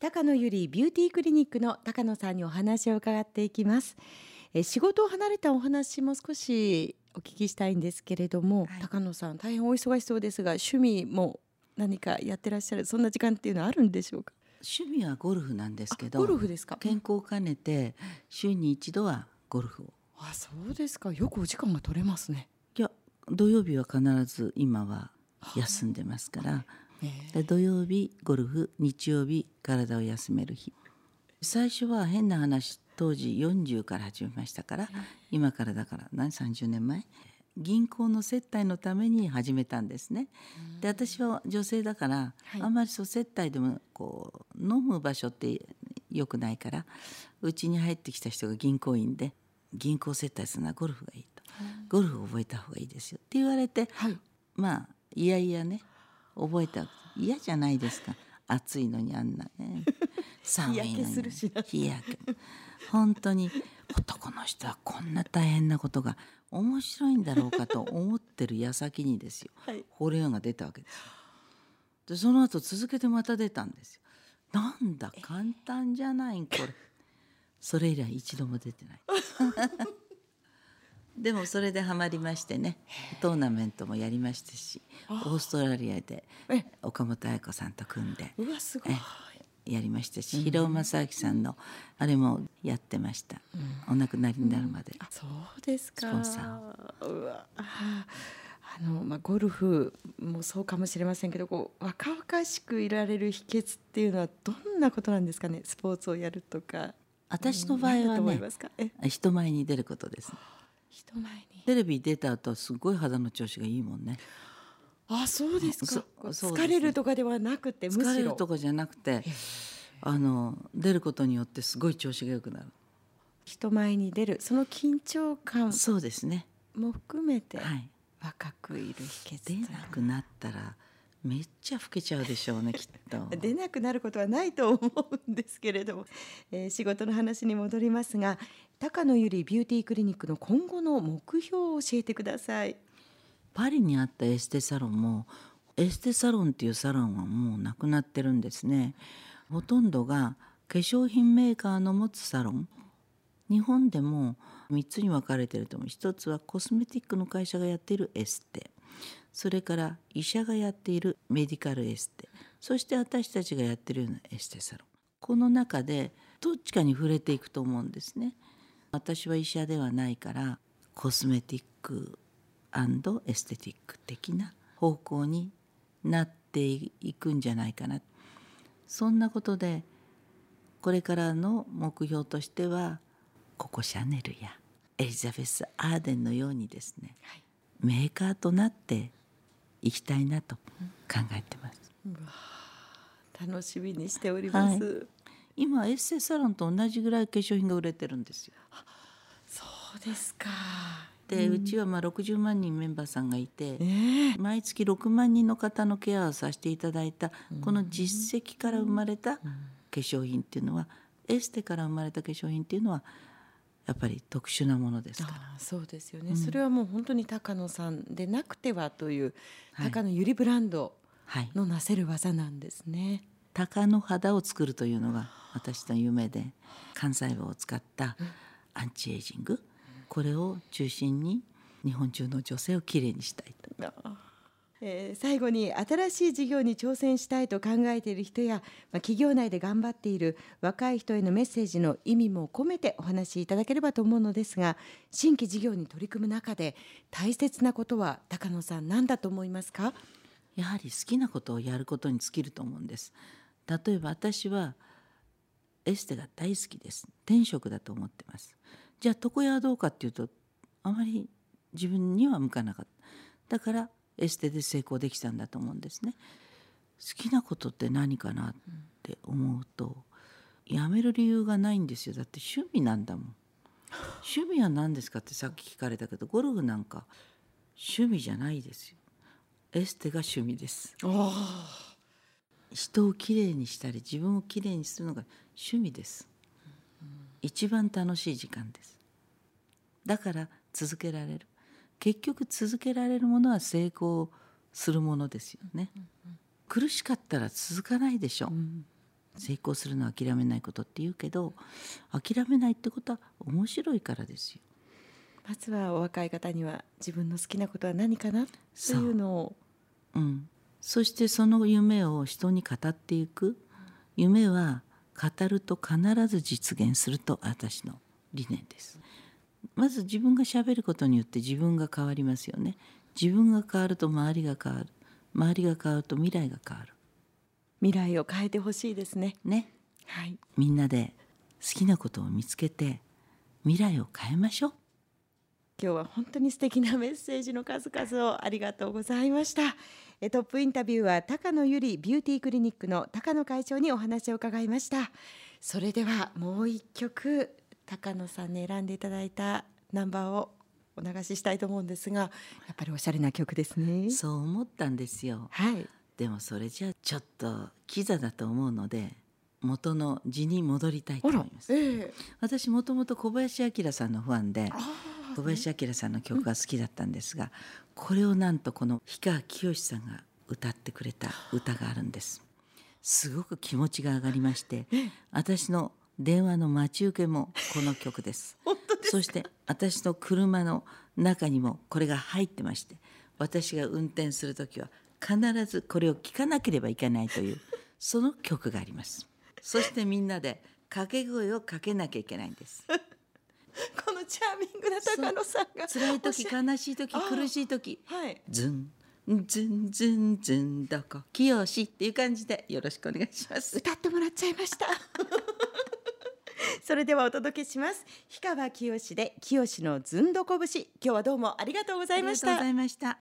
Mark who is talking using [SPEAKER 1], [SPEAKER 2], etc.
[SPEAKER 1] 高野ゆりビューティークリニックの高野さんにお話を伺っていきます。え仕事を離れたお話も少しお聞きしたいんですけれども、はい、高野さん大変お忙しそうですが趣味も何かやってらっしゃるそんな時間っていうのはあるんでしょうか？
[SPEAKER 2] 趣味はゴルフなんですけど
[SPEAKER 1] ゴルフですか？
[SPEAKER 2] 健康を兼ねて週に一度はゴルフを。
[SPEAKER 1] あそうですか。よくお時間が取れますね。
[SPEAKER 2] いや土曜日は必ず今は休んでますからで土曜日ゴルフ日曜日体を休める日。最初は変な話当時40から始めましたから今からだから何30年前？銀行の接待のために始めたんですね。で私は女性だから、はい、あんまりそう接待でもこう飲む場所ってよくないからうちに入ってきた人が銀行員で銀行接待するのはゴルフがいいと、ゴルフを覚えた方がいいですよ。って言われて、はい、まあいやいやね覚えた嫌じゃないですか暑いのにあんなね
[SPEAKER 1] 寒いのに
[SPEAKER 2] 日焼け本当に男の人はこんな大変なことが面白いんだろうかと思ってる矢先にですよ、はい、ホレが出たわけですよ。でその後続けてまた出たんですよ。なんだ簡単じゃないこれ。それ以来一度も出てない。でもそれでハマりましてね。トーナメントもやりましたしオーストラリアで岡本彩子さんと組んで
[SPEAKER 1] うわすごい。
[SPEAKER 2] やりましたし、広尾正明さんのあれもやってました、うん、お亡くなりになるまで、
[SPEAKER 1] うん、そうですか。
[SPEAKER 2] スポンサ
[SPEAKER 1] ーうわ。あのまあ、ゴルフもそうかもしれませんけどこう若々しくいられる秘訣っていうのはどんなことなんですかね？スポーツをやるとか。
[SPEAKER 2] 私の場合はね、人前に出ることです、ね、
[SPEAKER 1] 人前に。
[SPEAKER 2] テレビ出た後はすごい肌の調子がいいもんね。
[SPEAKER 1] あそうですか。疲れるとかではなくて
[SPEAKER 2] 疲れるとかじゃなくてあの出ることによってすごい調子が良くなる。
[SPEAKER 1] 人前に出る。その緊張感
[SPEAKER 2] そうですね。
[SPEAKER 1] も含めて、はい、若くいる秘訣
[SPEAKER 2] 出なくなったらめっちゃ老けちゃうでしょうねきっと。
[SPEAKER 1] 出なくなることはないと思うんですけれども、えー、仕事の話に戻りますが高野由里ビューティークリニックの今後の目標を教えてください。
[SPEAKER 2] パリにあったエステサロンもエステサロンっていうサロンはもうなくなってるんですね。ほとんどが化粧品メーカーの持つサロン。日本でも3つに分かれてると思う。一つはコスメティックの会社がやっているエステそれから医者がやっているメディカルエステ。そして私たちがやってるようなエステサロン。この中でどっちかに触れていくと思うんですね。私は医者ではないからコスメティックエステティック的な方向になっていくんじゃないかな。そんなことでこれからの目標としてはココ・シャネルやエリザベス・アーデンのようにですね、はい、メーカーとなっていきたいなと考えてます。う
[SPEAKER 1] 楽しみにしております、はい、
[SPEAKER 2] 今エッセサロンと同じぐらい化粧品が売れてるんですよ。
[SPEAKER 1] そうですか。
[SPEAKER 2] で、うん、うちはまあ60万人メンバーさんがいて、えー、毎月6万人の方のケアをさせていただいたこの実績から生まれた化粧品っていうのは、エステから生まれた化粧品っていうのはやっぱり特殊なものですから。
[SPEAKER 1] そうですよね、うん、それはもう本当に高野さんでなくてはという、高野ゆりブランドのなせる技なんですね、
[SPEAKER 2] はい、鷹の肌を作るというのが私の夢で幹細胞を使ったアンチエイジング、これを中心に日本中の女性をきれいにしたいと。
[SPEAKER 1] えー、最後に新しい事業に挑戦したいと考えている人や、まあ、企業内で頑張っている若い人へのメッセージの意味も込めてお話しいただければと思うのですが新規事業に取り組む中で大切なことは高野さん何だと思いますか？
[SPEAKER 2] やはり好きなことをやることに尽きると思うんです。例えば私はエステが大好きです。転職だと思ってます。じゃあ床屋はどうかっていうとあまり自分には向かなかった。だからエステで成功できたんだと思うんですね。好きなことって何かなって思うと、やめる理由がないんですよだって趣味なんだもん。趣味は何ですかってさっき聞かれたけどゴルフなんか趣味じゃないですよ。エステが趣味です。人をきれいにしたり自分をきれいにするのが趣味です。一番楽しい時間です。だから続けられる。結局続けられるものは成功するものですよね。苦しかったら続かないでしょ。う。うん、成功するのは諦めないことって言うけど諦めないってことは面白いからですよ。
[SPEAKER 1] まずはお若い方には自分の好きなことは何かな？というのを。
[SPEAKER 2] うん、そしてその夢を人に語っていく。夢は語ると必ず実現すると私の理念ですまず自分がしゃべることによって自分が変わりますよね。自分が変わると周りが変わる。周りが変わると未来が変わる。
[SPEAKER 1] 未来を変えてほしいですね。
[SPEAKER 2] ね。
[SPEAKER 1] はい。
[SPEAKER 2] みんなで好きなことを見つけて未来を変えましょう。
[SPEAKER 1] 今日は本当に素敵なメッセージの数々をありがとうございました。えトップインタビューは高野由里ビューティークリニックの高野会長にお話を伺いました。それではもう一曲高野さんに選んでいただいたナンバーをお流ししたいと思うんですがやっぱりおしゃれな曲ですね。
[SPEAKER 2] そう思ったんですよ。
[SPEAKER 1] はい。
[SPEAKER 2] でもそれじゃちょっとキザだと思うので元の字に戻りたいと思います。
[SPEAKER 1] ええ。
[SPEAKER 2] 私もともと小林明さんのファンで小林明さんの曲が好きだったんですが、これをなんとこの氷川きよしさんが歌ってくれた歌があるんです。すごく気持ちが上がりまして私の電話の待ち受けもこの曲です。そして私の車の中にもこれが入ってまして私が運転する時は必ずこれを聴かなければいけないという その曲があります。そしてみんなで掛け声をかけなきゃいけないんです。
[SPEAKER 1] このチャーミングな高野さんが
[SPEAKER 2] 辛い時悲しい時苦しい時
[SPEAKER 1] はい。
[SPEAKER 2] ズンズンズンズンどこ？清しっていう感じでよろしくお願いします。
[SPEAKER 1] 歌ってもらっちゃいましたそれではお届けします。氷川きよしできよしのずんどこ節。今日はどうもありがとうございました。
[SPEAKER 2] ありがとうございました。